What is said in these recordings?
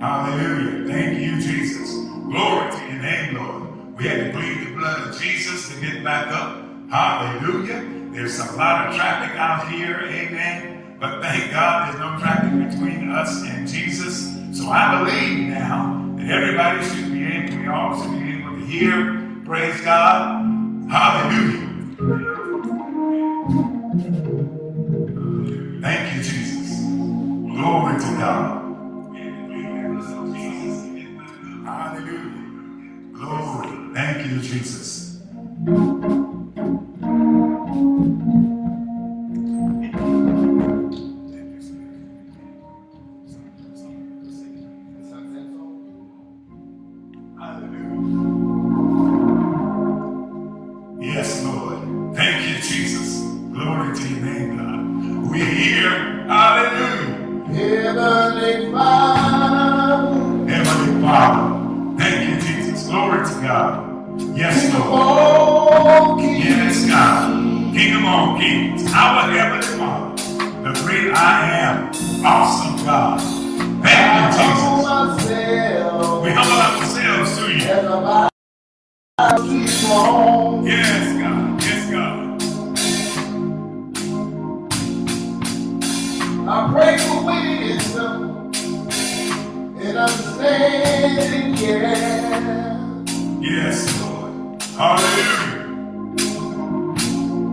Hallelujah. Thank you, Jesus. Glory to your name, Lord. We had to bleed the blood of Jesus to get back up. Hallelujah. There's a lot of traffic out here. Amen. But thank God there's no traffic between us and Jesus. So I believe now that everybody should be able, we all should be able to hear. Praise God. Hallelujah. Thank you, Jesus. Glory to God. Glory. Thank you, Jesus. Hallelujah.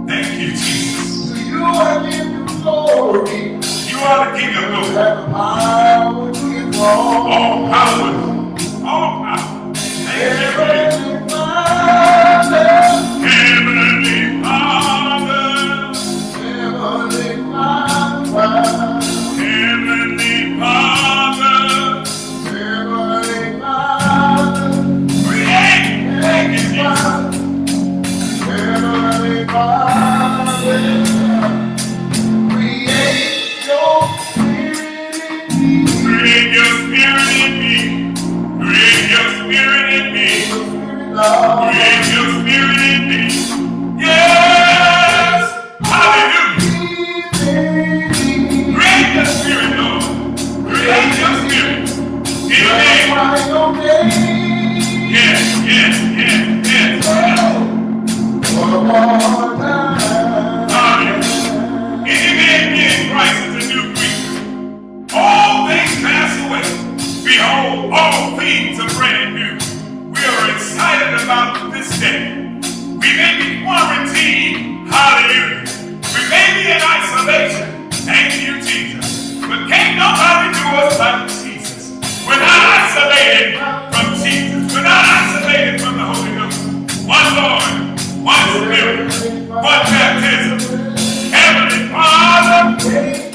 Thank you, Jesus. To you I give glory. You are the King of glory. one spirit, one baptism. Heavenly Father.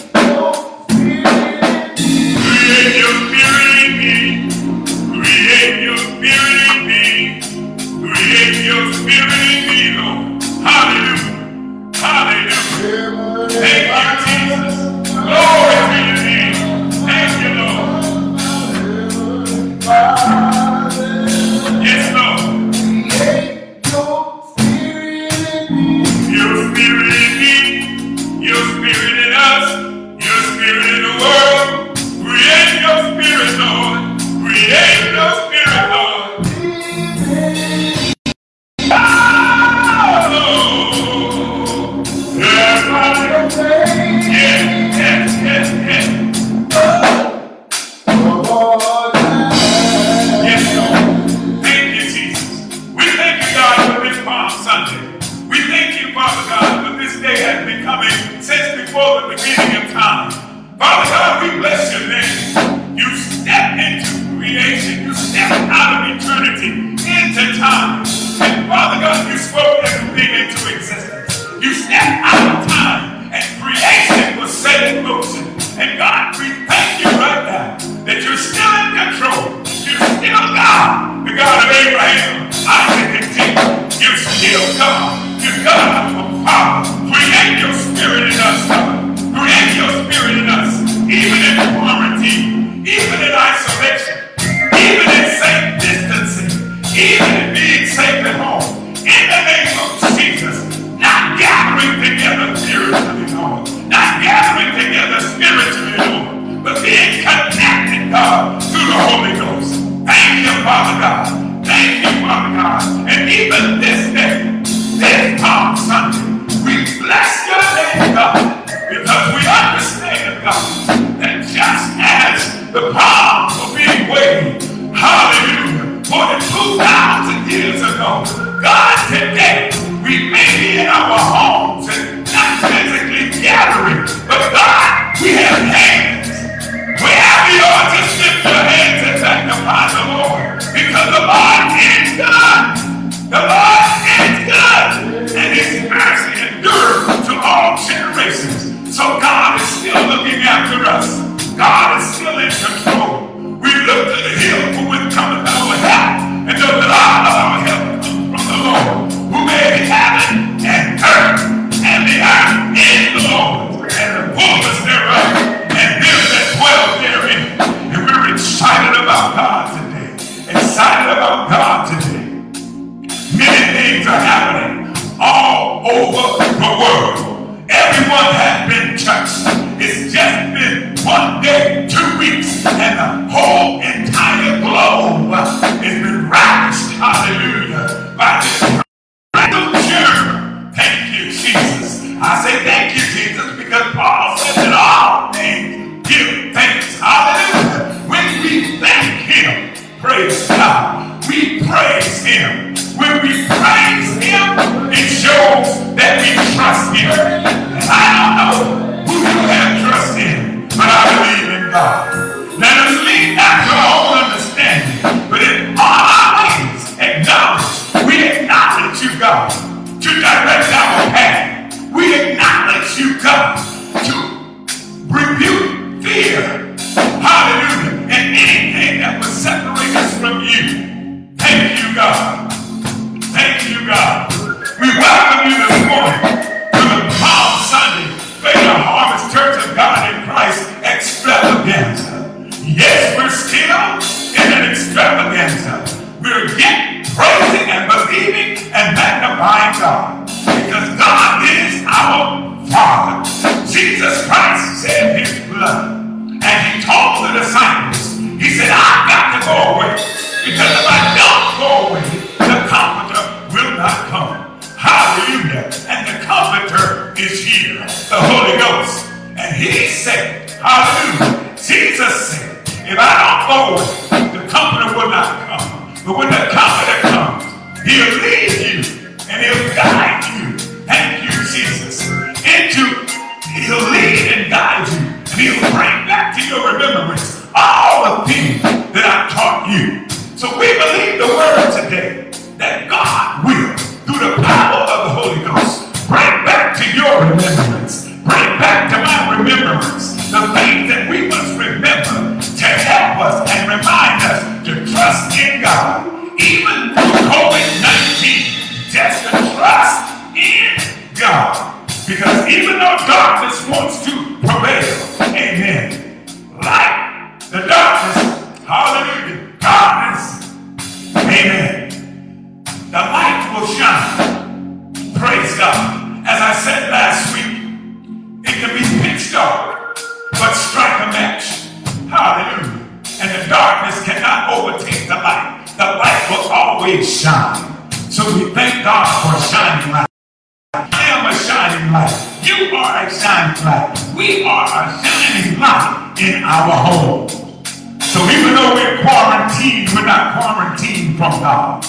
One day, two weeks, and the whole entire globe has been ravished, hallelujah, I away, the Comforter will not come. But when the Comforter comes, he'll lead you and he'll guide you. Thank you, Jesus. Into, he'll lead and guide you. And he'll bring back to your remembrance all the things that I've taught you. So we believe the word today that God will, through the power of the Holy Ghost, bring back to your remembrance, bring back to my remembrance the things that we remind us to trust in God, even through COVID-19, just to trust in God. Because even though darkness wants to prevail, amen, light, the darkness, hallelujah, darkness, amen, the light will shine. Praise God. As I said last week, it can be pitch dark, but strike a match. Hallelujah. Darkness cannot overtake the light. The light will always shine. So we thank God for a shining light. I am a shining light. You are a shining light. We are a shining light in our home. So even though we're quarantined, we're not quarantined from God.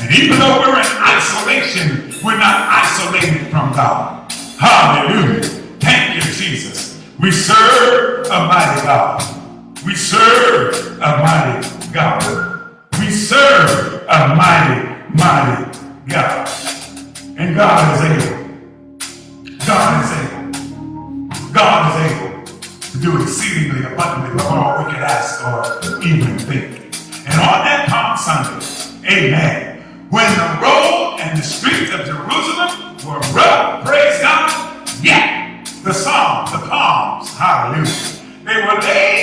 And even though we're in isolation, we're not isolated from God. Hallelujah. Thank you, Jesus. We serve a mighty God. We serve a mighty God. We serve a mighty, mighty God. And God is able. God is able. God is able to do exceedingly abundantly above all we could ask or even think. And on that Palm Sunday, amen, when the road and the streets of Jerusalem were rough, praise God, yet the psalms, the palms, hallelujah, they were laid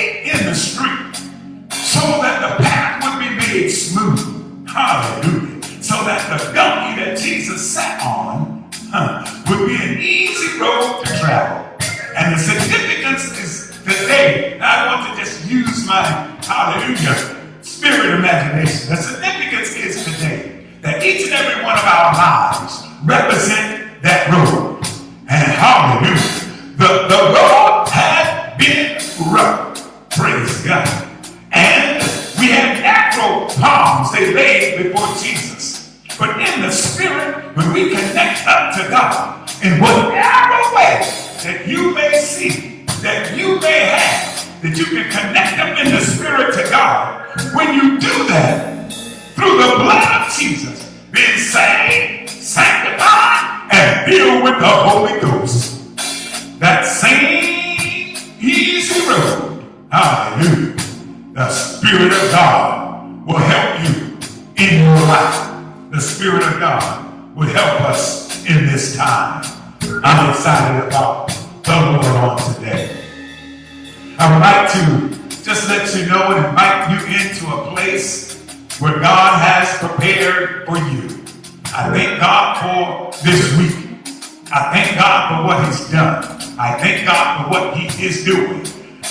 in the street so that the path would be made smooth. Hallelujah. So that the donkey that Jesus sat on huh, would be an easy road to travel. And the significance is today, I want to just use my hallelujah, spirit imagination. The significance is today that each and every one of our lives represent that road. And hallelujah, palms they laid before Jesus. But in the spirit, when we connect up to God, in whatever way that you may see, that you may have, that you can connect them in the spirit to God, when you do that, through the blood of Jesus, being saved, sanctified, and filled with the Holy Ghost. That same easy road, hallelujah, the Spirit of God will help you in your life. The Spirit of God will help us in this time. I'm excited about the Lord on today. I would like to just let you know and invite you into a place where God has prepared for you. I thank God for this week. I thank God for what He's done. I thank God for what He is doing.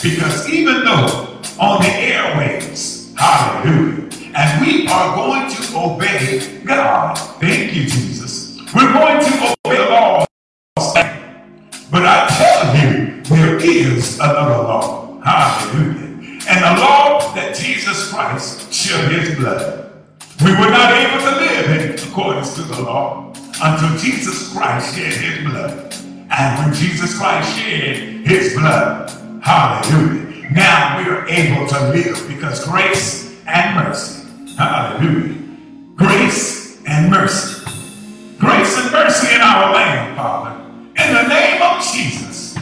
Because even though on the airwaves, hallelujah, and we are going to obey God. Thank you, Jesus. We're going to obey the law. But I tell you, there is another law. Hallelujah. And the law that Jesus Christ shed his blood. We were not able to live in accordance to the law until Jesus Christ shed his blood. And when Jesus Christ shed his blood, hallelujah, now we are able to live because grace and mercy, hallelujah, grace and mercy, grace and mercy in our land, Father, in the name of Jesus,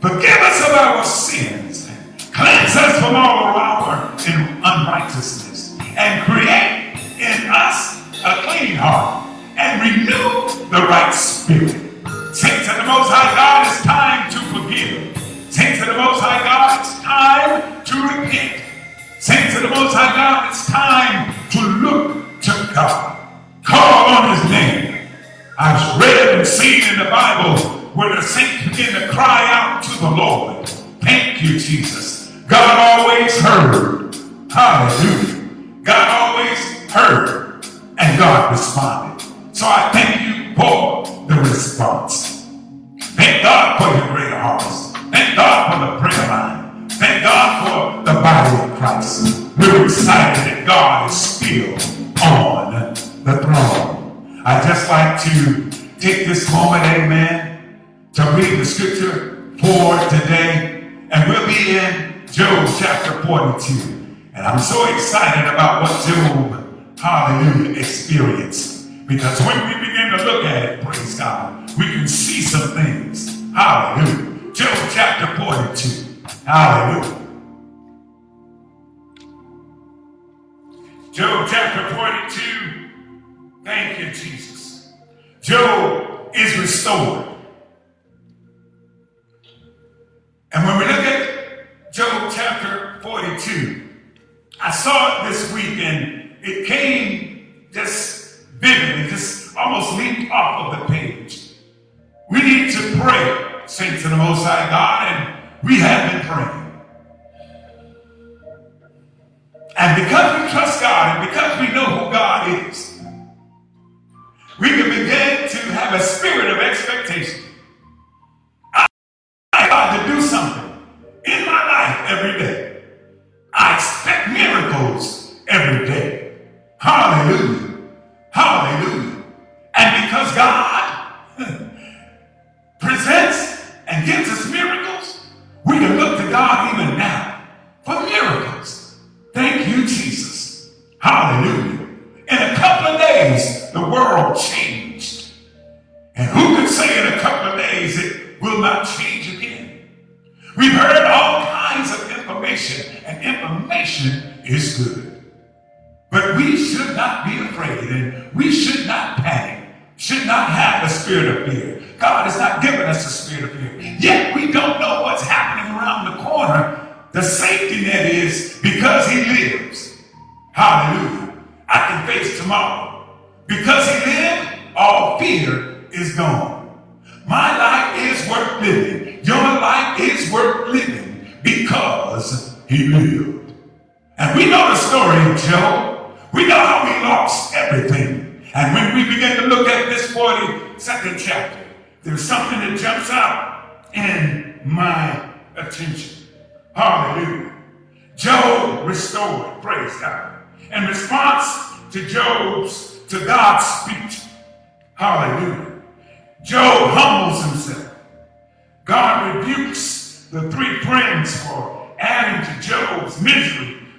forgive us of our sins, cleanse us from all our unrighteousness, and create in us a clean heart. And renew the right spirit. Saints of the Most High God, it's time to forgive. Saints of the Most High God, it's time to repent. Saints of the Most High God, it's time to look to God. Call on His name. I've read and seen in the Bible where the saints begin to cry out to the Lord. Thank you, Jesus. God always heard. Hallelujah. God always heard and God responded. So I thank you for the response. Thank God for your great harvest. Thank God for the prayer line. Thank God for the body of Christ. We're excited that God is still on the throne. I'd just like to take this moment, amen, to read the scripture for today. And we'll be in Job chapter 42. And I'm so excited about what Job, hallelujah, experienced. Because when we begin to look at it, praise God, we can see some things. Hallelujah. Job chapter 42. Hallelujah. Job chapter 42. Thank you, Jesus. Job is restored. And when we look at Job chapter 42, I saw it this week and it came just vividly, just almost leaped off of the page. We need to pray, saints of the Most High God, and we have been praying. And because we trust God and because we know who God is, we can begin to have a spirit of expectation. I, I God to do something in my life every day. I expect miracles every day. Hallelujah.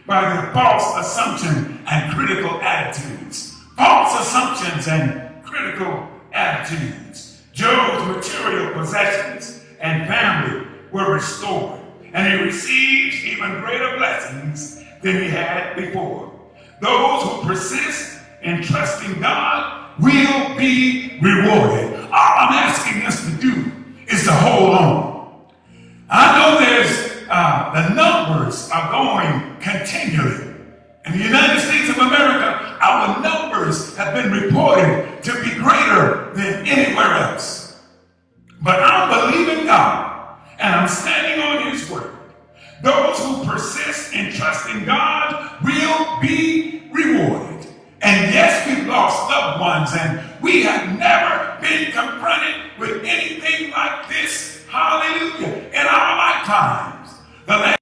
By their false assumption and critical attitudes. False assumptions and critical attitudes. Job's material possessions and family were restored, and he received even greater blessings than he had before. Those who persist in trusting God will be rewarded. All I'm asking us to do is to hold on. I know there's uh, the numbers are going continually. In the United States of America, our numbers have been reported to be greater than anywhere else. But I'm believing God and I'm standing on His word. Those who persist in trusting God will be rewarded. And yes, we've lost loved ones and we have never been confronted with anything like this, hallelujah, in our lifetimes. The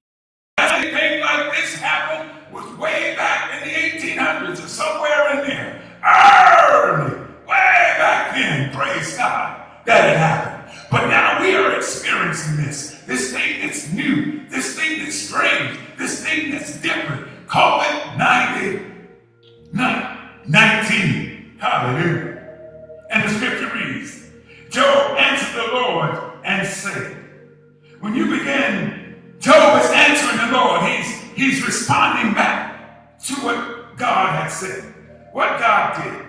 happened was way back in the 1800s or somewhere in there. Early, way back then, praise God, that it happened. But now we are experiencing this. This thing that's new, this thing that's strange, this thing that's different. COVID 19. Hallelujah. And the scripture reads Job answered the Lord and said, When you begin, Job is answering the Lord. He's, he's responding back to what God had said, what God did.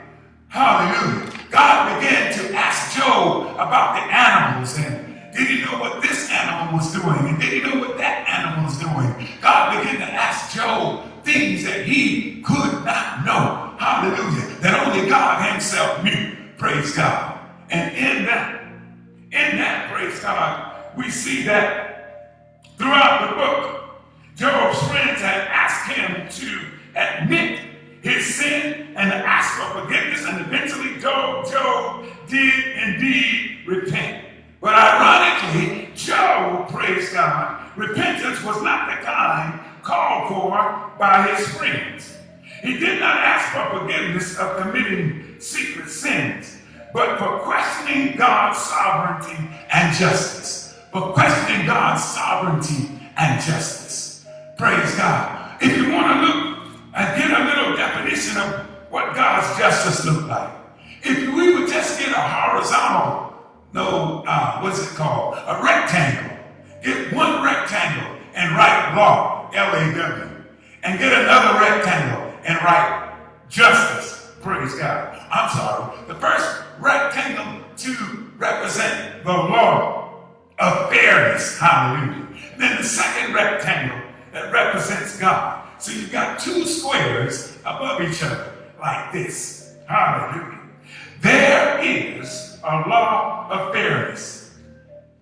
Hallelujah. God began to ask Job about the animals and did he know what this animal was doing? And did he know what that animal was doing? God began to ask Job things that he could not know. Hallelujah. That only God himself knew. Praise God. And in that, in that, praise God, we see that throughout the book, Job's friends had asked him to admit his sin and ask for forgiveness, and eventually Job, Job did indeed repent. But ironically, Job, praise God, repentance was not the kind called for by his friends. He did not ask for forgiveness of committing secret sins, but for questioning God's sovereignty and justice. For questioning God's sovereignty and justice. Praise God. If you want to look and get a little definition of what God's justice looked like, if we would just get a horizontal, no, uh, what's it called? A rectangle. Get one rectangle and write law, L-A-W, and get another rectangle and write justice. Praise God. I'm sorry. The first rectangle to represent the law of fairness. Hallelujah. Then the second rectangle that represents God. So you've got two squares above each other like this. Hallelujah. There is a law of fairness,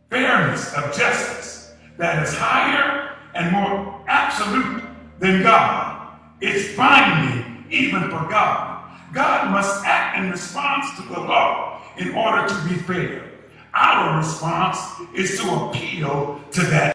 fairness of justice that is higher and more absolute than God. It's binding even for God. God must act in response to the law in order to be fair. Our response is to appeal to that.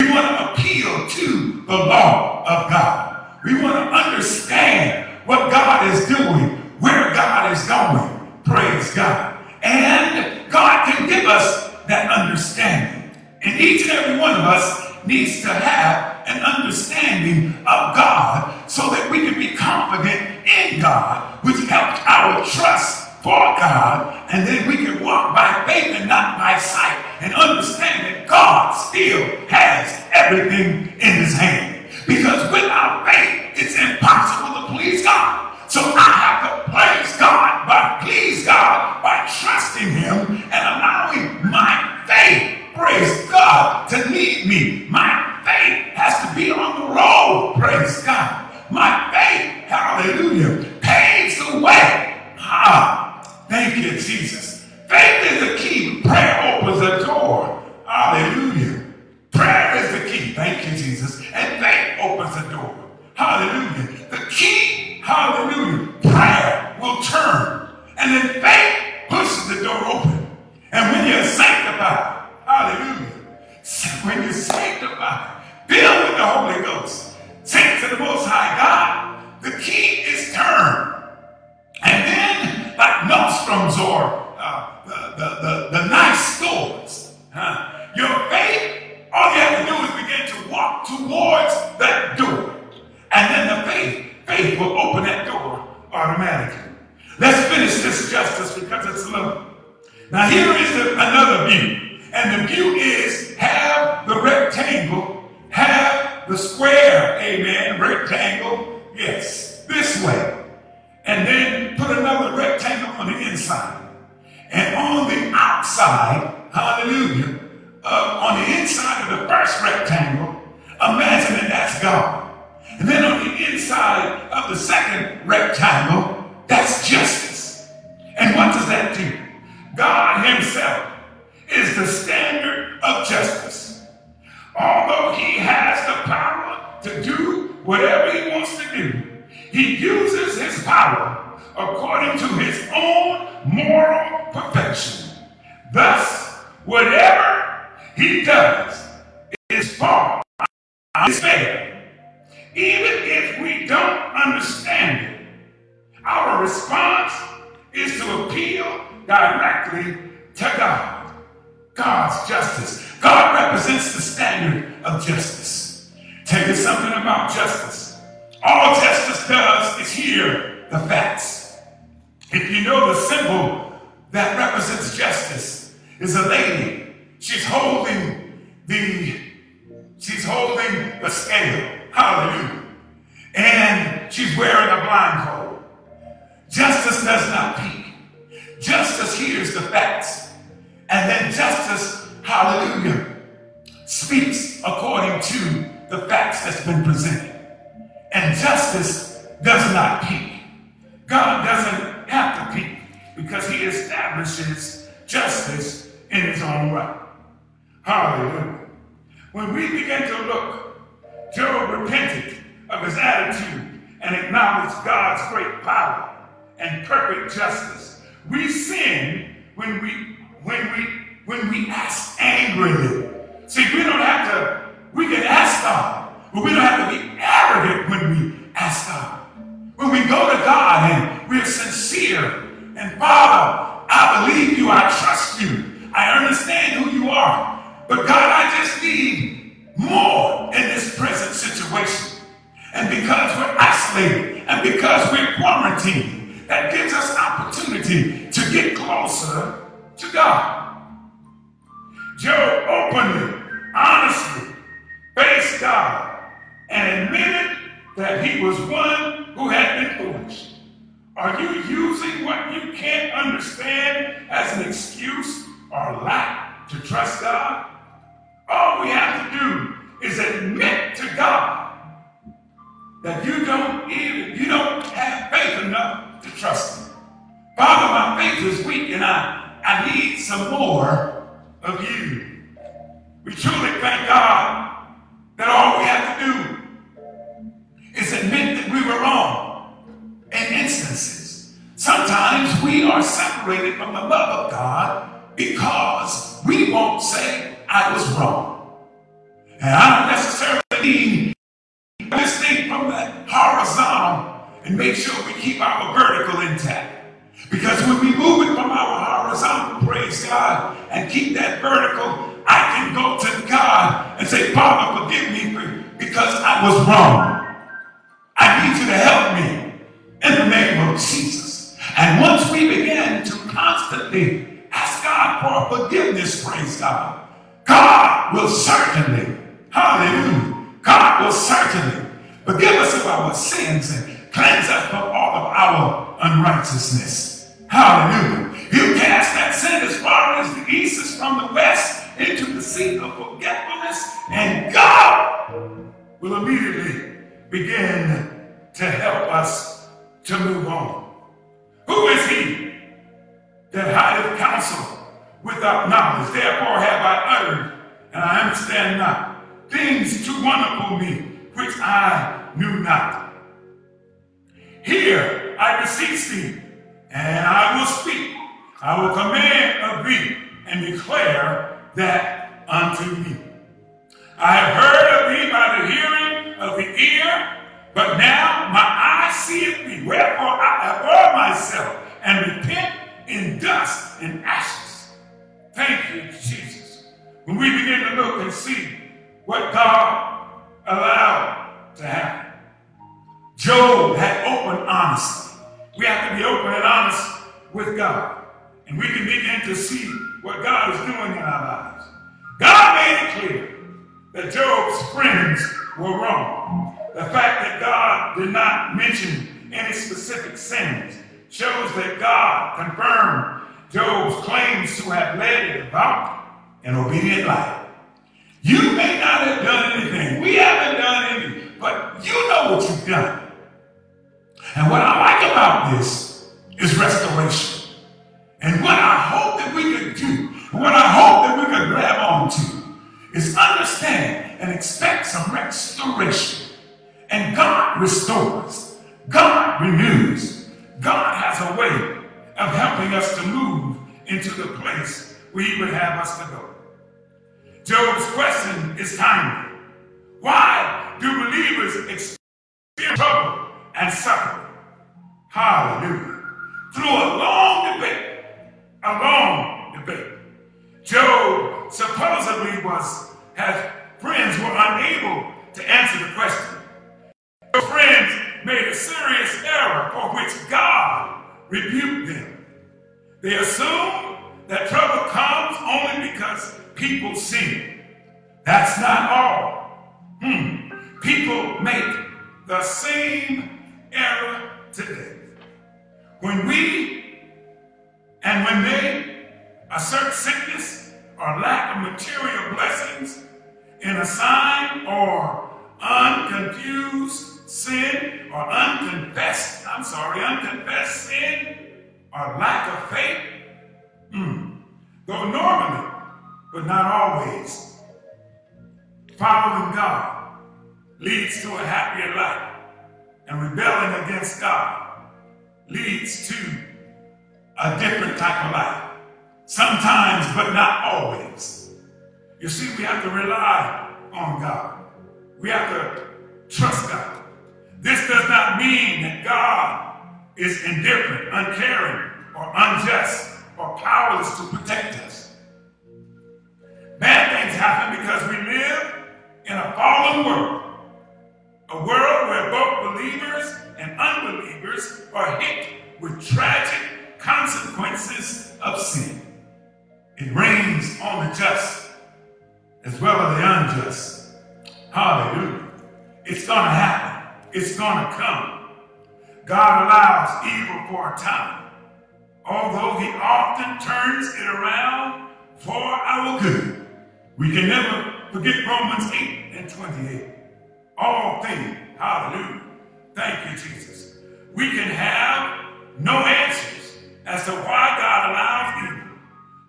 We want to appeal to the law of God. We want to understand what God is doing, where God is going. Praise God. And God can give us that understanding. And each and every one of us needs to have an understanding of God so that we can be confident in God, which helps our trust for God, and then we can walk by faith and not by sight and understand that God still has everything in his hand. Because without faith, it's impossible to please God. So I have to praise God by please God by trusting him and allowing my faith, praise God, to lead me. My faith has to be on the road. Praise God. My faith, hallelujah, paves the way. Ah, Thank you, Jesus. Faith is the key. Prayer opens the door. Hallelujah. Prayer is the key. Thank you, Jesus. And faith opens the door. Hallelujah. The key, hallelujah, prayer will turn. And then faith pushes the door open. And when you're sanctified, hallelujah, when you're sanctified, filled with the Holy Ghost, sent to the Most High God, the key is turned. Like Nordstrom's or uh, the, the, the, the nice stores, huh? your faith, all you have to do is begin to walk towards that door. And then the faith, faith will open that door automatically. Let's finish this justice because it's love. Now here is the, another view. And the view is have the rectangle, have the square, amen, rectangle, yes, this way. And then put another rectangle on the inside. And on the outside, hallelujah, uh, on the inside of the first rectangle, imagine that that's God. And then on the inside of the second rectangle, that's justice. And what does that do? God Himself is the standard of justice. Although He has the power to do whatever He wants to do, He uses His power according to His own moral perfection. Thus, whatever He does is far is fair. Even if we don't understand it, our response is to appeal directly to God. God's justice. God represents the standard of justice. Tell you something about justice. All justice does is hear the facts. If you know the symbol that represents justice is a lady. She's holding the she's holding the scale. Hallelujah. And she's wearing a blindfold. Justice does not peek. Justice hears the facts. And then justice, hallelujah, speaks according to the facts that's been presented. And justice does not peek. God doesn't have to peek because he establishes justice in his own right. Hallelujah. When we begin to look, Job repented of his attitude and acknowledged God's great power and perfect justice. We sin when we when we when we ask angrily. See, we don't have to, we can ask God, but we don't have to be arrogant when we ask God. When we go to God and we're sincere and Father, I believe you, I trust you, I understand who you are. But God, I just need more in this present situation. And because we're isolated and because we're quarantined, that gives us opportunity to get closer to God. Job openly, honestly faced God and admitted that he was one who had been foolish. Are you using what you can't understand as an excuse or lack to trust God? All we have to do is admit to God that you don't even, you don't have faith enough to trust Him. Father, my faith is weak and I, I need some more of you. We truly thank God that all we have to do admit that we were wrong in instances. Sometimes we are separated from the love of God because we won't say, I was wrong. And I don't necessarily mean this thing from the horizontal and make sure we keep our vertical intact. Because when we move it from our horizontal, praise God, and keep that vertical, I can go to God and say, Father, forgive me because I was wrong. I need you to help me in the name of Jesus. And once we begin to constantly ask God for forgiveness, praise God, God will certainly, hallelujah, God will certainly forgive us of our sins and Cleanse us from all of our unrighteousness. Hallelujah. You cast that sin as far as the east is from the west into the sea of forgetfulness, and God will immediately begin to help us to move on. Who is he that hideth counsel without knowledge? Therefore have I uttered, and I understand not, things too wonderful me, which I knew not. Here I beseech thee, and I will speak. I will command of thee and declare that unto thee. I have heard of thee by the hearing of the ear, but now my eye seeth thee. Wherefore I abhor myself and repent in dust and ashes. Thank you, Jesus. When we begin to look and see what God allowed to happen. Job had open honesty. We have to be open and honest with God. And we can begin to see what God is doing in our lives. God made it clear that Job's friends were wrong. The fact that God did not mention any specific sins shows that God confirmed Job's claims to have led a devout and obedient life. You may not have done anything. We haven't done anything, but you know what you've done. And what I like about this is restoration. And what I hope that we could do, what I hope that we could grab onto, is understand and expect some restoration. And God restores, God renews, God has a way of helping us to move into the place where He would have us to go. Job's question is timely. Why do believers experience trouble and suffering? Hallelujah. Through a long debate, a long supposedly was, had friends were unable to answer the question. Her friends made a serious error for which God rebuked them. They assumed that trouble comes only because people sin. That's not all. Hmm. People make the same error today. When we and when they assert sickness or lack of material blessings in a sign or unconfused sin or unconfessed, I'm sorry, unconfessed sin or lack of faith, mm, though normally, but not always, following God leads to a happier life, and rebelling against God leads to a different type of life. Sometimes, but not always. You see, we have to rely on God. We have to trust God. This does not mean that God is indifferent, uncaring, or unjust, or powerless to protect us. Evil for a time, although he often turns it around for our good. We can never forget Romans 8 and 28. All things, hallelujah. Thank you, Jesus. We can have no answers as to why God allows evil,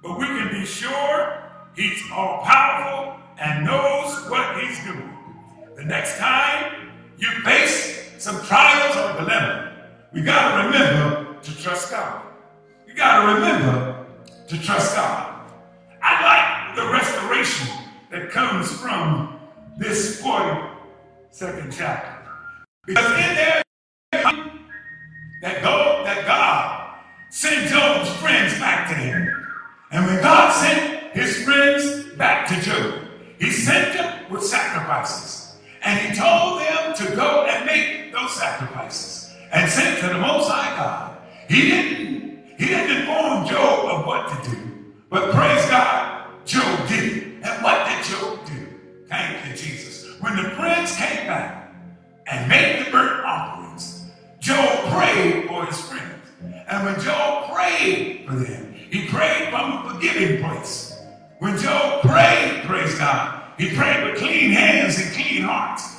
but we can be sure He's all powerful and knows what He's doing. The next time you face some trials or dilemma, we got to remember to trust God. We got to remember to trust God. I like the restoration that comes from this 42nd chapter. Because in there, that God, that God sent Job's friends back to him. And when God sent his friends back to Job, he sent them with sacrifices. And he told them to go and make those sacrifices and sent to the Most High God. He didn't, he didn't inform Job of what to do, but praise God, Job did it. And what did Job do? Thank you, Jesus. When the friends came back and made the burnt offerings, Job prayed for his friends. And when Job prayed for them, he prayed from a forgiving place. When Job prayed, praise God, he prayed with clean hands and clean hearts.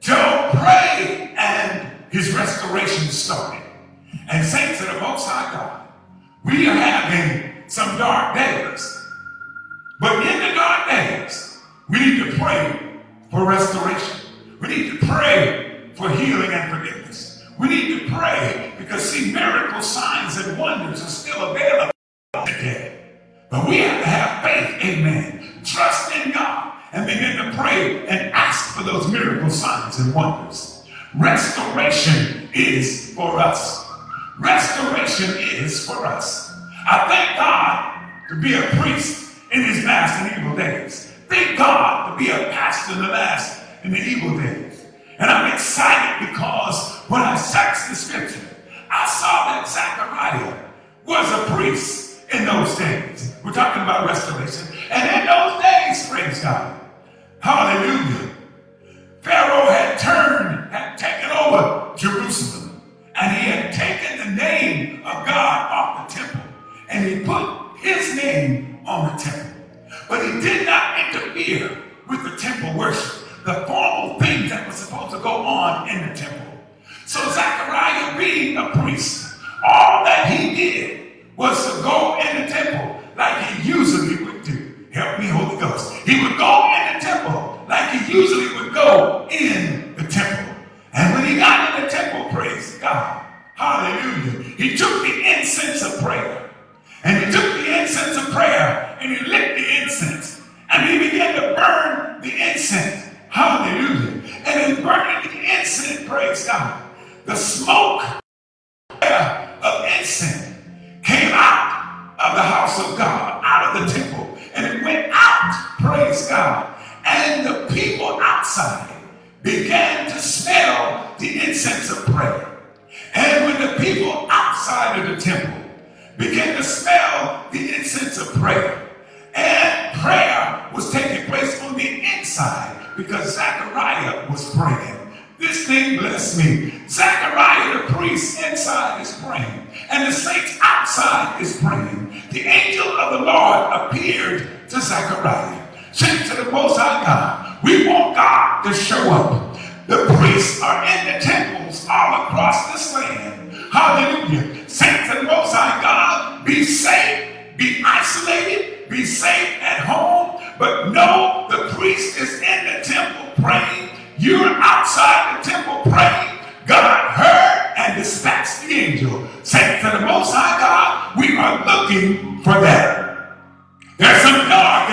Job prayed and his restoration started. And saints of the Most High God, we are having some dark days. But in the dark days, we need to pray for restoration. We need to pray for healing and forgiveness. We need to pray because see, miracle signs and wonders are still available today. But we have to have faith, amen. Trust in God and begin to pray and ask for those miracle signs and wonders. Restoration is for us. Restoration is for us. I thank God to be a priest in his last and evil days. Thank God to be a pastor in the last and the evil days. And I'm excited because when I searched the scripture, I saw that Zechariah was a priest in those days. We're talking about restoration. And in those days, praise God. Hallelujah. Pharaoh had turned, had taken over Jerusalem, and he had taken the name of God off the temple, and he put his name on the temple. But he did not interfere with the temple worship, the formal things that were supposed to go on in the temple. So Zechariah, being a priest, all that he did was to go in the temple like he usually would do. Help me, Holy Ghost. He would go in the temple like he usually angel. Saints of the Most High God, we are looking for that. There's some dark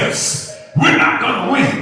place, we're not going to win.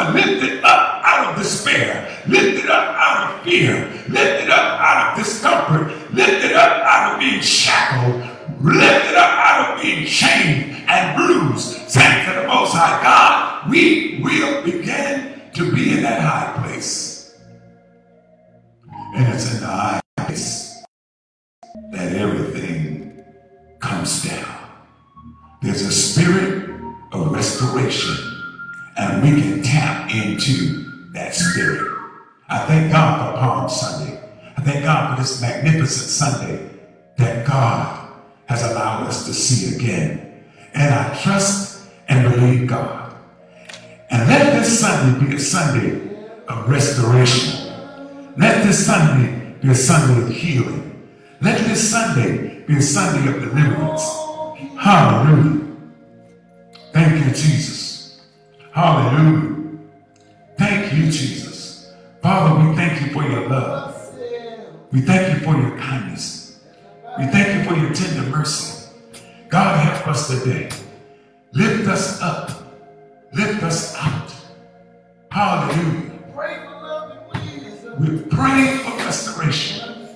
Are lifted up out of despair, lifted up out of fear, lifted up out of discomfort, lifted up out of being shackled, lifted up out of being chained and bruised. Thank to the Most High God, we will begin to be in that high place. And it's in the high place that everything comes down. There's a spirit of restoration, and we can tap into that spirit. I thank God for Palm Sunday. I thank God for this magnificent Sunday that God has allowed us to see again. And I trust and believe God. And let this Sunday be a Sunday of restoration. Let this Sunday be a Sunday of healing. Let this Sunday be a Sunday of deliverance. Hallelujah. Thank you, Jesus. Hallelujah. Thank you, Jesus. Father, we thank you for your love. We thank you for your kindness. We thank you for your tender mercy. God, help us today. Lift us up. Lift us out. Hallelujah. We're praying for restoration.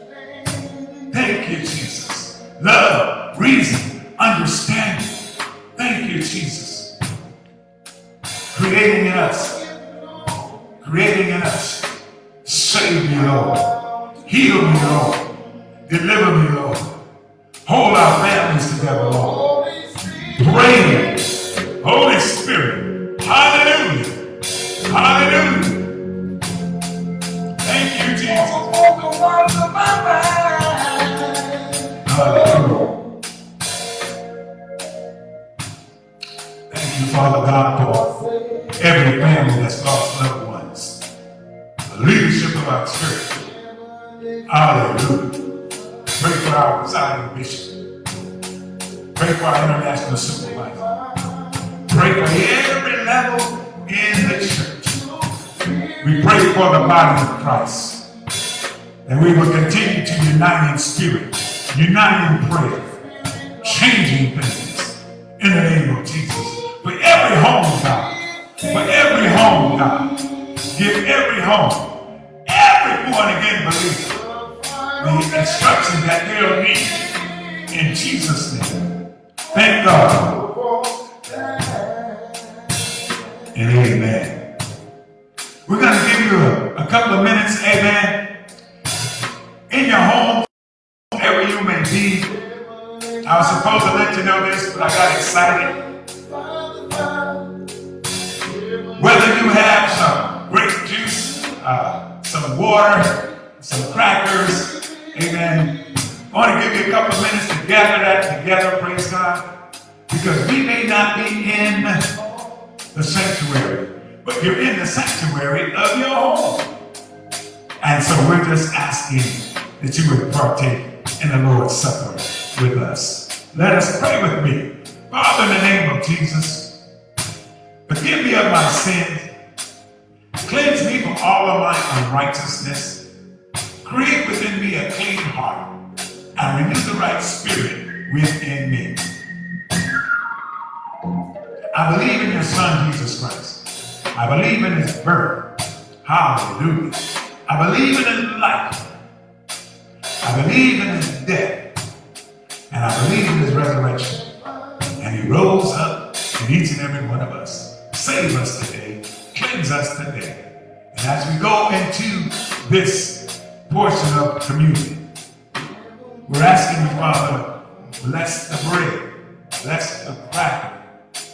Thank you, Jesus. Love, reason, understanding. Thank you, Jesus. Creating in us. Creating in us. Save me, Lord. Heal me, Lord. Deliver me, Lord. Hold our families together, Lord. Bring Pray. Holy Spirit. Hallelujah. Hallelujah. Thank you, Jesus. Hallelujah. Thank you, Father God, for every family that's lost loved ones. The leadership of our church. Hallelujah. Pray for our presiding bishop. Pray for our international supervisor. Pray for every level in the church. We pray for the body of Christ. And we will continue to unite in spirit, unite in prayer, changing things in the name of Jesus. For every home, God. For every home, God. Give every home, every born again believer, the instruction that they'll need in Jesus' name. Thank God. And amen. We're going to give you a, a couple of minutes, amen. In your home, wherever you may be. I was supposed to let you know this, but I got excited. Whether you have some grape juice, uh, some water, some crackers, amen. I want to give you a couple of minutes to gather that together, praise God. Because we may not be in the sanctuary, but you're in the sanctuary of your home. And so we're just asking that you would partake in the Lord's Supper with us. Let us pray with me. Father, in the name of Jesus, forgive me of my sins. Cleanse me from all of my unrighteousness. Create within me a clean heart and renew the right spirit within me. I believe in your Son, Jesus Christ. I believe in his birth. Hallelujah. I believe in his life. I believe in his death. And I believe in his resurrection. And he rose up in each and every one of us. Save us today. Cleanse us today. And as we go into this portion of communion, we're asking you, Father, bless the bread, bless the cracker,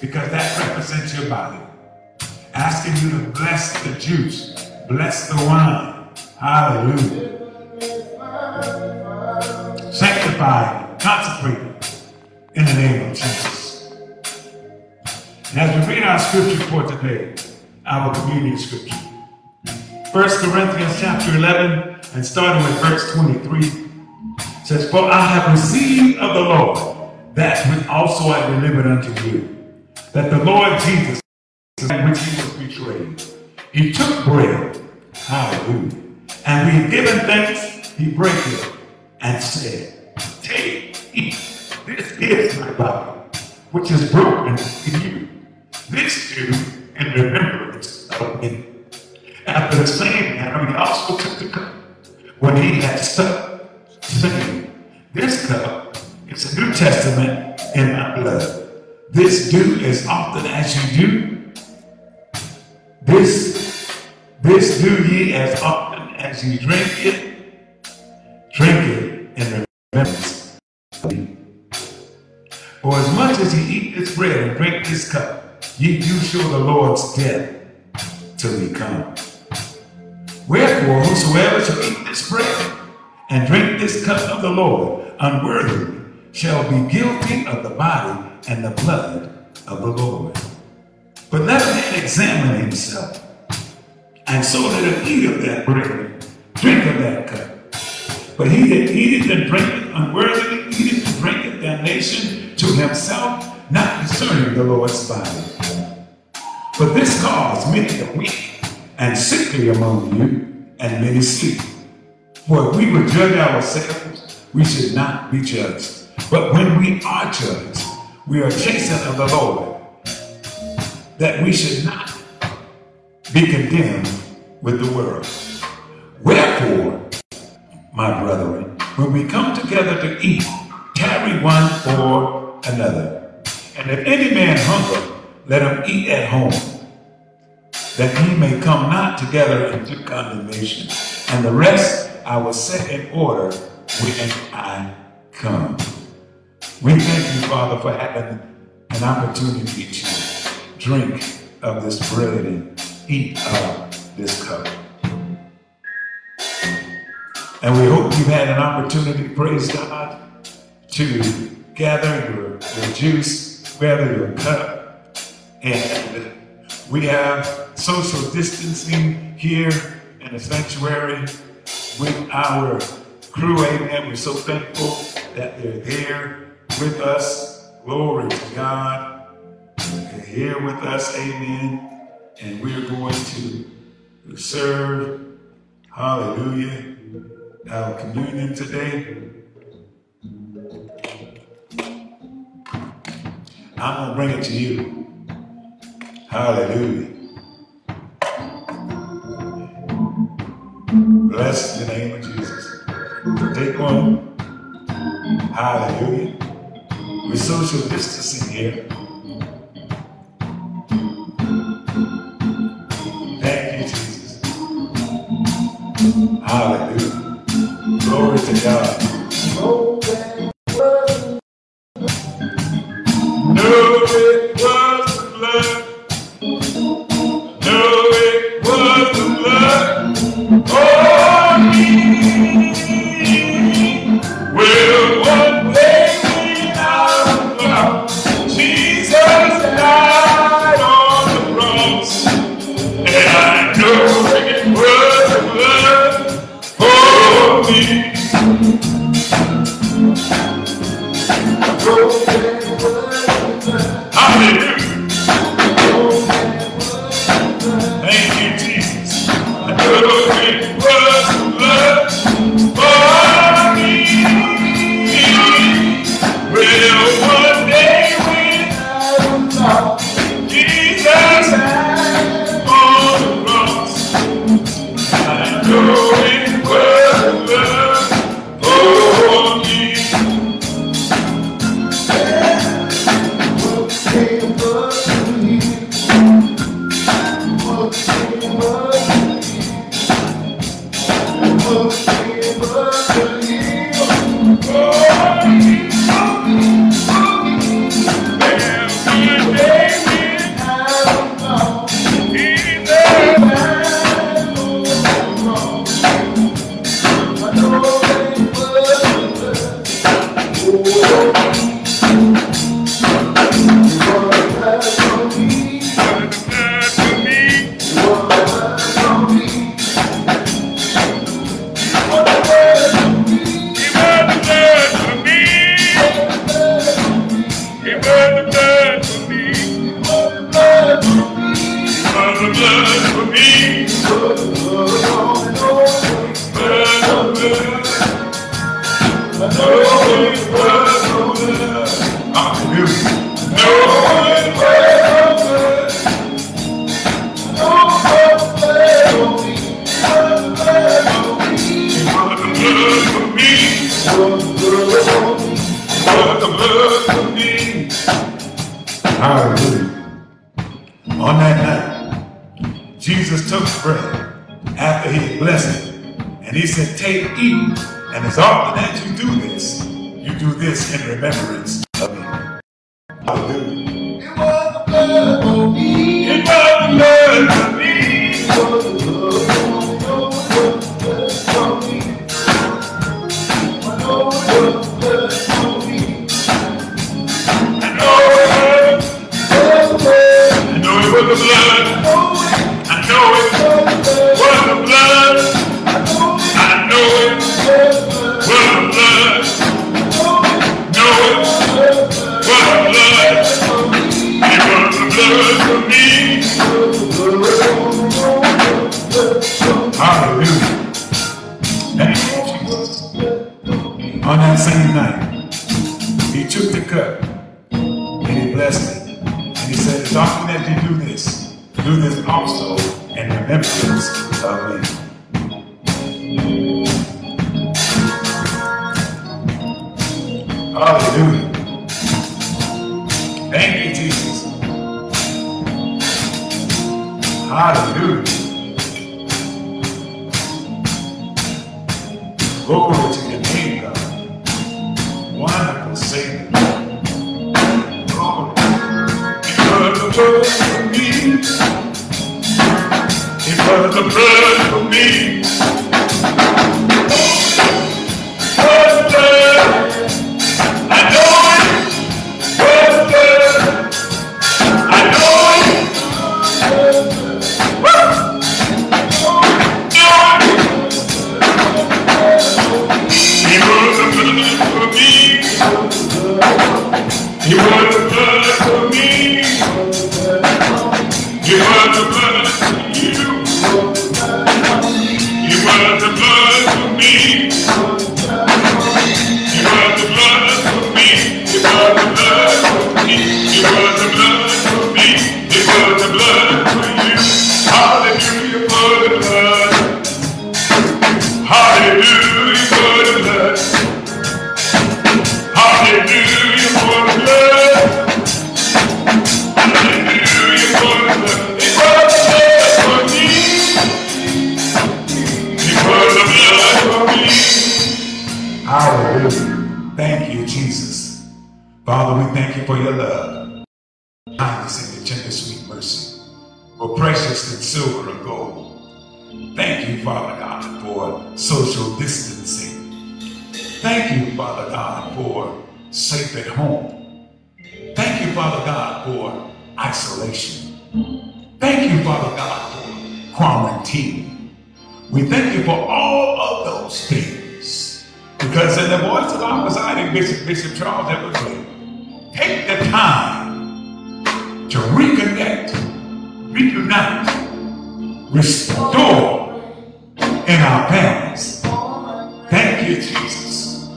because that represents your body. Asking you to bless the juice, bless the wine. Hallelujah. Sanctify, consecrate in the name of Jesus. And as we read our scripture for today, our communion scripture, 1 Corinthians chapter 11, and starting with verse 23, says, For I have received of the Lord that which also I delivered unto you, that the Lord Jesus, which he was betrayed, he took bread, hallelujah, and being given thanks, he brake it and said, Take, eat, this is my body, which is broken for you. This do in remembrance of me. After the same manner, he also took the cup when he had supped, saying, This cup is a New Testament in my blood. This do as often as you do. This, this do ye as often as you drink it. Drink it in remembrance of me. For as much as ye eat this bread and drink this cup, ye do show the Lord's death till he come. Wherefore, whosoever shall eat this bread and drink this cup of the Lord unworthily shall be guilty of the body and the blood of the Lord. But let man examine himself, and so let him eat of that bread, drink of that cup. But he that eateth and drinketh unworthily eateth and drinketh damnation to himself, not discerning the Lord's body. But this cause many are weak and sickly among you, and many sleep. For if we would judge ourselves, we should not be judged. But when we are judged, we are chastened of the Lord, that we should not be condemned with the world. Wherefore, my brethren, when we come together to eat, tarry one for another. And if any man hunger, let him eat at home, that he may come not together into condemnation. And the rest I will set in order when I come. We thank you, Father, for having an opportunity to drink of this bread and eat of this cup. And we hope you've had an opportunity, praise God, to gather your, your juice, gather your cup. And we have social distancing here in the sanctuary with our crew. Amen. We're so thankful that they're there with us. Glory to God. They're here with us. Amen. And we're going to serve. Hallelujah our communion today. I'm going to bring it to you. Hallelujah. Bless the name of Jesus. Take one. Hallelujah. We're social distancing here. Thank you, Jesus. Hallelujah. Glory to God. Hallelujah. Take, eat, and as often as you do this, you do this in remembrance same night, he took the cup and he blessed it. And he said, As often as you do this, do this also in remembrance of me. Hallelujah. Hallelujah. Thank you, Jesus. Father, we thank you for your love, kindness, and your tender, sweet mercy. More precious than silver and gold. Thank you, Father God, for social distancing. Thank you, Father God, for safe at home. Thank you, Father God, for isolation. Thank you, Father God, for quarantine. We thank you for all of those things. Because in the voice of our presiding Bishop, Bishop Charles Everglade, take the time to reconnect, reunite, restore in our families. Thank you, Jesus.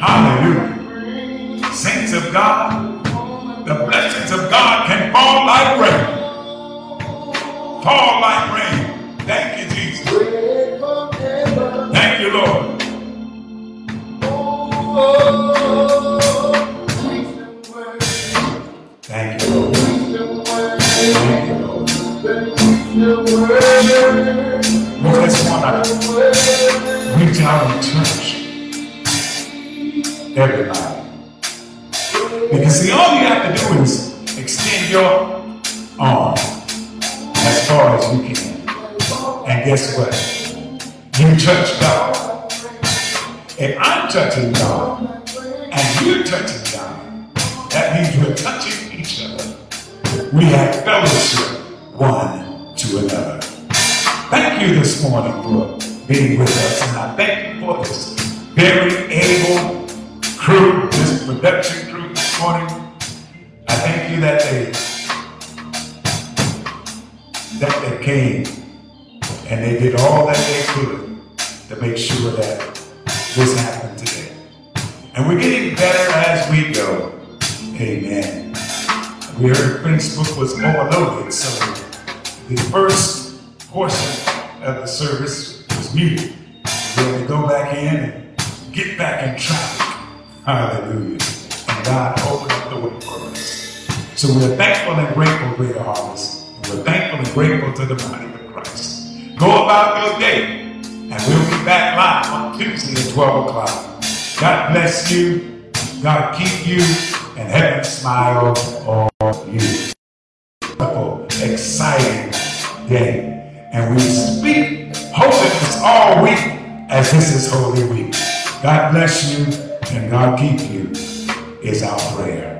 Hallelujah. Saints of God, the blessings of God can fall like rain. Fall like rain. Thank you, Jesus. Thank you, Lord. As far as you can. And guess what? You touch God. If I'm touching God and you're touching God, that means we're touching each other. We have fellowship one to another. Thank you this morning for being with us, and I thank you for this very able crew, this production crew this morning. I thank you that they that they came and they did all that they could to make sure that this happened today. And we're getting better as we go. Amen. We heard Facebook was overloaded, so the first portion of the service was muted. We had to go back in and get back in traffic. Hallelujah. And God opened up the way for us. So we're thankful and grateful, Greater Harvest. And we're thankful and grateful to the body of Christ. Go about your day, and we'll be back live on Tuesday at 12 o'clock. God bless you. God keep you, and heaven smile on you. Wonderful, exciting day. And we speak holiness all week as this is Holy Week. God bless you and God keep you is our prayer.